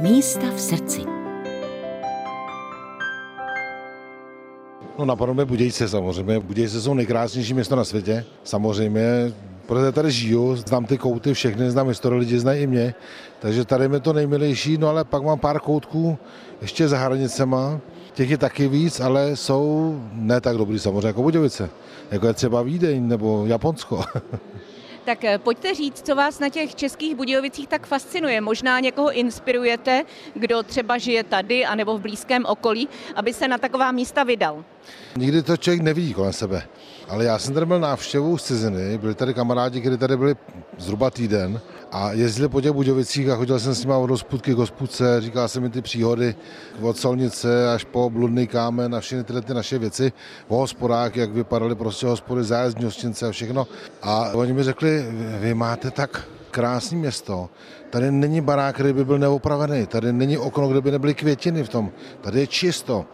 Místa v srdci. No napadlo Budějce samozřejmě. Budějce jsou nejkrásnější město na světě. Samozřejmě, protože tady žiju, znám ty kouty všechny, znám historii, lidi znají i mě. Takže tady mi to nejmilejší, no ale pak mám pár koutků ještě za hranicema. Těch je taky víc, ale jsou ne tak dobrý samozřejmě jako Budějovice. Jako je třeba Vídeň nebo Japonsko. Tak eh, pojďte říct, co vás na těch českých Budějovicích tak fascinuje. Možná někoho inspirujete, kdo třeba žije tady anebo v blízkém okolí, aby se na taková místa vydal. Nikdy to člověk nevidí kolem sebe. Ale já jsem tady byl návštěvou z ciziny, byli tady kamarádi, kteří tady byli zhruba týden a jezdili po těch Budějovicích a chodil jsem s nimi od hospůdky k hospůdce, říkal jsem mi ty příhody od Solnice až po Bludný kámen a všechny tyhle ty naše věci o hospodách, jak vypadaly prostě hospody, zájezdní hostince a všechno. A oni mi řekli, vy máte tak krásné město. Tady není barák, který by byl neopravený. Tady není okno, kde by nebyly květiny v tom. Tady je čisto.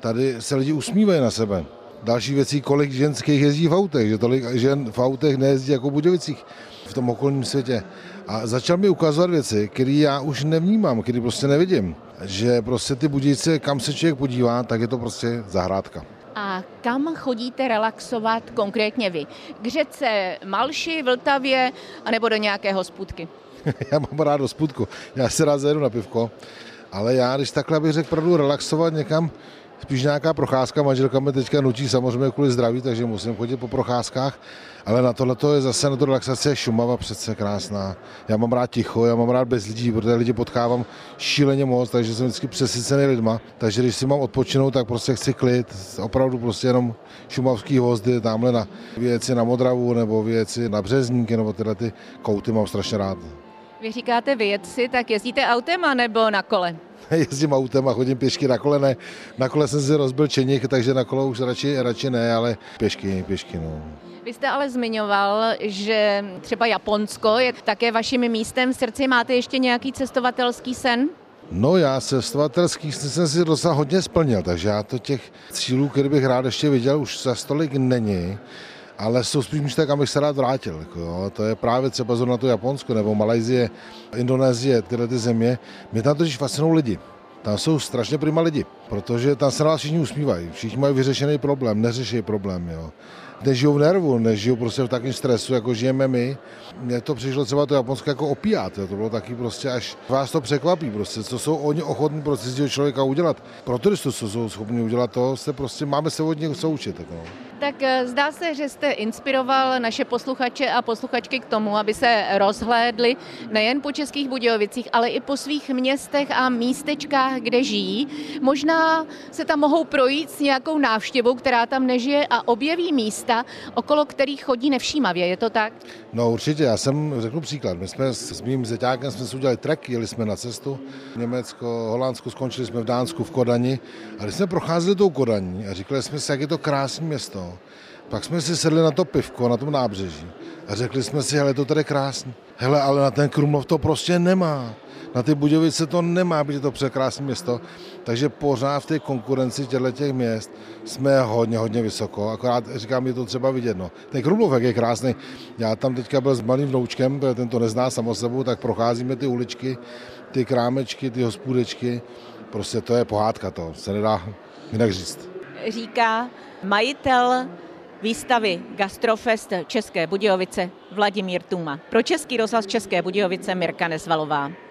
Tady se lidi usmívají na sebe. Další věcí, kolik ženských jezdí v autech, že tolik žen v autech nejezdí jako v Budějovicích v tom okolním světě. A začal mi ukazovat věci, které já už nevnímám, které prostě nevidím. Že prostě ty Budějce, kam se člověk podívá, tak je to prostě zahrádka. A kam chodíte relaxovat konkrétně vy? K řece Malši, Vltavě, anebo do nějaké hospůdky? já mám rád hospůdku, já si rád zajedu na pivko, ale já, když takhle bych řekl, pravdu relaxovat někam, spíš nějaká procházka. Manželka mě teďka nutí samozřejmě kvůli zdraví, takže musím chodit po procházkách. Ale na tohle je zase na to relaxace Šumava přece krásná. Já mám rád ticho, já mám rád bez lidí, protože lidi potkávám šíleně moc, takže jsem vždycky přesycený lidma. Takže když si mám odpočinout, tak prostě chci klid. Opravdu prostě jenom šumavský hozdy, tamhle na věci na Modravu nebo věci na Březníky nebo tyhle ty kouty mám strašně rád. Vy říkáte věci, tak jezdíte autem nebo na kole? jezdím autem a chodím pěšky na kole ne. Na kole jsem si rozbil čeních, takže na kolo už radši, radši ne, ale pěšky, pěšky, no. Vy jste ale zmiňoval, že třeba Japonsko je také vaším místem v srdci. Máte ještě nějaký cestovatelský sen? No já cestovatelský sen jsem si docela hodně splnil, takže já to těch cílů, které bych rád ještě viděl, už za stolik není ale jsou spíš tak, abych se rád vrátil. Jako jo. To je právě třeba zrovna to Japonsko nebo Malajzie, Indonésie, tyhle ty země. Mě tam totiž fascinují lidi. Tam jsou strašně prima lidi, protože tam se na vás všichni usmívají. Všichni mají vyřešený problém, neřeší problém. Jo nežijou v nervu, nežijou prostě v takovém stresu, jako žijeme my. Mně to přišlo třeba to Japonsko jako opíjat, jo. to bylo taky prostě až vás to překvapí, prostě, co jsou oni ochotní pro cizího člověka udělat. Pro turistu, co jsou schopni udělat, to se prostě máme se od nich co učit. Jako. Tak eh, zdá se, že jste inspiroval naše posluchače a posluchačky k tomu, aby se rozhlédli nejen po Českých Budějovicích, ale i po svých městech a místečkách, kde žijí. Možná se tam mohou projít s nějakou návštěvou, která tam nežije a objeví místa, okolo kterých chodí nevšímavě. Je to tak? No určitě, já jsem řeknu příklad. My jsme s mým zeťákem jsme si udělali trek, jeli jsme na cestu Německo, Holandsko, skončili jsme v Dánsku, v Kodani. A když jsme procházeli tou Kodaní a říkali jsme si, jak je to krásné město, pak jsme si sedli na to pivko na tom nábřeží a řekli jsme si, hele, to tady je krásný. Hele, ale na ten Krumlov to prostě nemá. Na ty Budějovice to nemá, být to překrásné město. Takže pořád v té konkurenci těchto těch měst jsme hodně, hodně vysoko. Akorát říkám, je to třeba vidět. No. Ten Krumlov, je krásný. Já tam teďka byl s malým vnoučkem, ten to nezná samo sebou, tak procházíme ty uličky, ty krámečky, ty hospůdečky. Prostě to je pohádka, to se nedá jinak říct. Říká majitel výstavy Gastrofest České Budějovice Vladimír Tuma. Pro Český rozhlas České Budějovice Mirka Nezvalová.